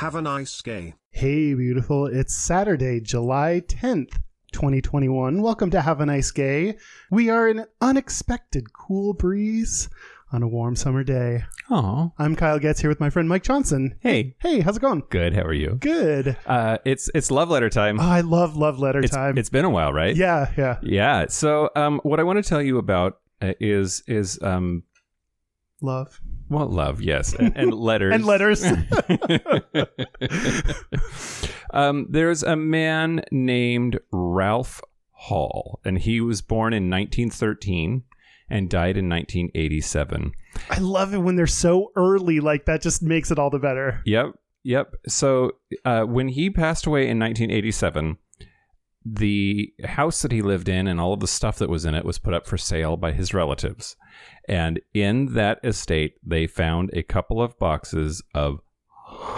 Have a nice day. Hey, beautiful. It's Saturday, July 10th, 2021. Welcome to Have a Nice Gay. We are in an unexpected cool breeze on a warm summer day. Oh, I'm Kyle Getz here with my friend Mike Johnson. hey, Hey, how's it going? good. How are you? Good. Uh, it's it's love letter time. Oh, I love love letter it's, time. it's been a while, right? yeah, yeah. Yeah. So, um, what I want to tell you about uh, is is um, Love. well, love, yes, and, and letters And letters. um, there's a man named Ralph Hall, and he was born in 1913 and died in 1987. I love it when they're so early. Like, that just makes it all the better. Yep, yep. So uh, when he passed away in 1987, the house that he lived in and all of the stuff that was in it was put up for sale by his relatives. And in that estate, they found a couple of boxes of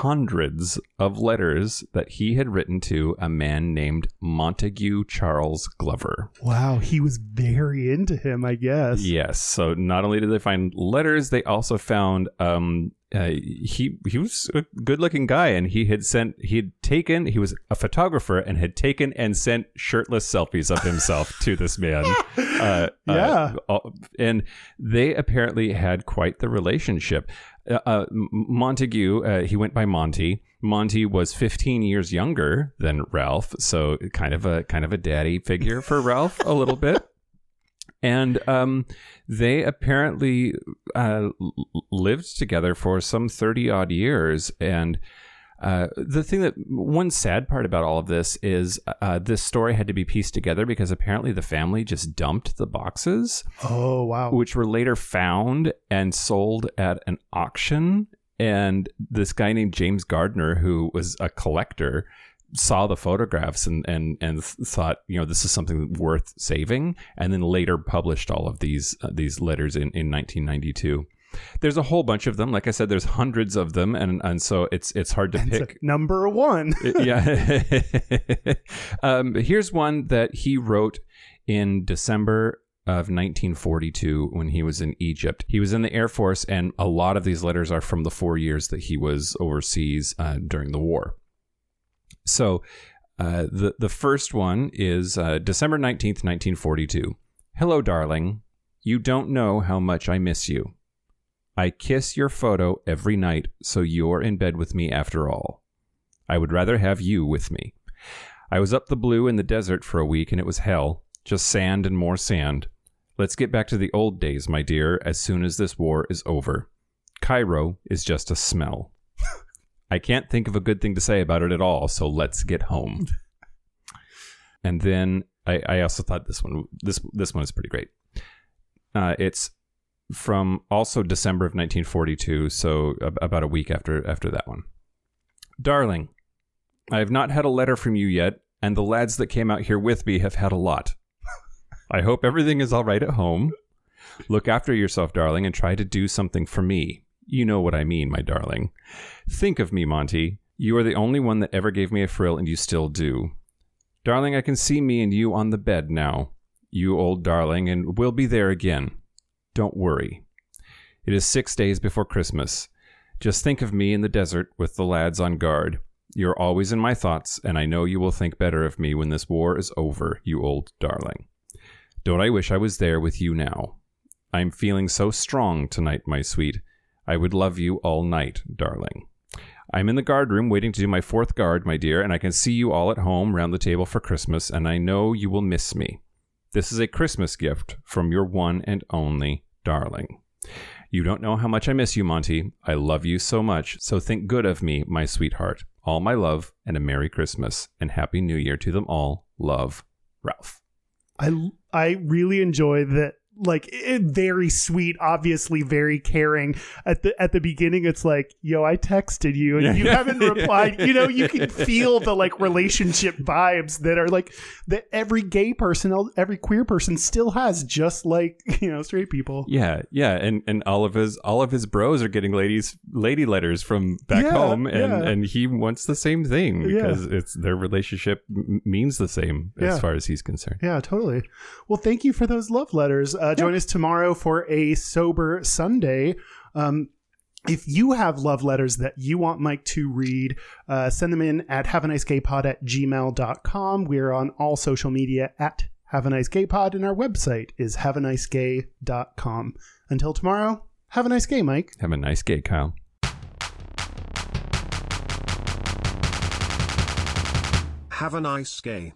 hundreds of letters that he had written to a man named Montague Charles Glover. Wow, he was very into him, I guess. Yes. So not only did they find letters, they also found um uh, he he was a good looking guy and he had sent he had taken he was a photographer and had taken and sent shirtless selfies of himself to this man. Uh, Yeah. uh, and they apparently had quite the relationship. Uh, uh, Montague, uh, he went by Monty. Monty was 15 years younger than Ralph, so kind of a kind of a daddy figure for Ralph a little bit and um, they apparently uh, lived together for some 30 odd years and uh, the thing that one sad part about all of this is uh, this story had to be pieced together because apparently the family just dumped the boxes, Oh, wow. which were later found and sold at an auction. And this guy named James Gardner, who was a collector, saw the photographs and and and thought you know this is something worth saving and then later published all of these uh, these letters in in 1992 there's a whole bunch of them like i said there's hundreds of them and and so it's it's hard to It's pick number one. yeah um here's one that he wrote in december of 1942 when he was in Egypt. He was in the Air Force, and a lot of these letters are from the four years that he was overseas uh, during the war. So uh, the the first one is uh, December nineteenth, nineteen forty two. Hello, darling. You don't know how much I miss you. I kiss your photo every night, so you're in bed with me after all. I would rather have you with me. I was up the blue in the desert for a week, and it was hell, just sand and more sand. Let's get back to the old days, my dear, as soon as this war is over. Cairo is just a smell. I can't think of a good thing to say about it at all, so let's get home. and then I, I also thought this one this this one is pretty great. Uh, it's from also December of 1942, so about a week after after that one. Darling, I have not had a letter from you yet, and the lads that came out here with me have had a lot. I hope everything is all right at home. Look after yourself, darling, and try to do something for me. You know what I mean, my darling. Think of me, Monty. You are the only one that ever gave me a frill, and you still do. Darling, I can see me and you on the bed now. You old darling, and we'll be there again. Don't worry. It is six days before Christmas. Just think of me in the desert with the lads on guard. You're always in my thoughts, and I know you will think better of me when this war is over, you old darling. Don't I wish I was there with you now? I'm feeling so strong tonight, my sweet. I would love you all night, darling. I'm in the guard room waiting to do my fourth guard, my dear, and I can see you all at home round the table for Christmas, and I know you will miss me. This is a Christmas gift from your one and only darling. You don't know how much I miss you, Monty. I love you so much, so think good of me, my sweetheart. All my love, and a Merry Christmas, and Happy New Year to them all. Love, Ralph. I I really enjoy that. Like very sweet, obviously very caring. At the at the beginning, it's like, "Yo, I texted you and you haven't replied." You know, you can feel the like relationship vibes that are like that every gay person, every queer person still has, just like you know straight people. Yeah, yeah, and and all of his all of his bros are getting ladies lady letters from back Yeah, home, and yeah. and he wants the same thing Yeah. because it's their relationship m- means the same Yeah. as far as he's concerned. Yeah, totally. Well, thank you for those love letters. Uh, join us tomorrow for a sober Sunday. Um, if you have love letters that you want Mike to read, uh, send them in at have a nice gay pod at gmail.com. We're on all social media at have a nice gay pod, and our website is have a nice gay.com. Until tomorrow, have a nice gay, Mike. Have a nice gay, Kyle. Have a nice gay.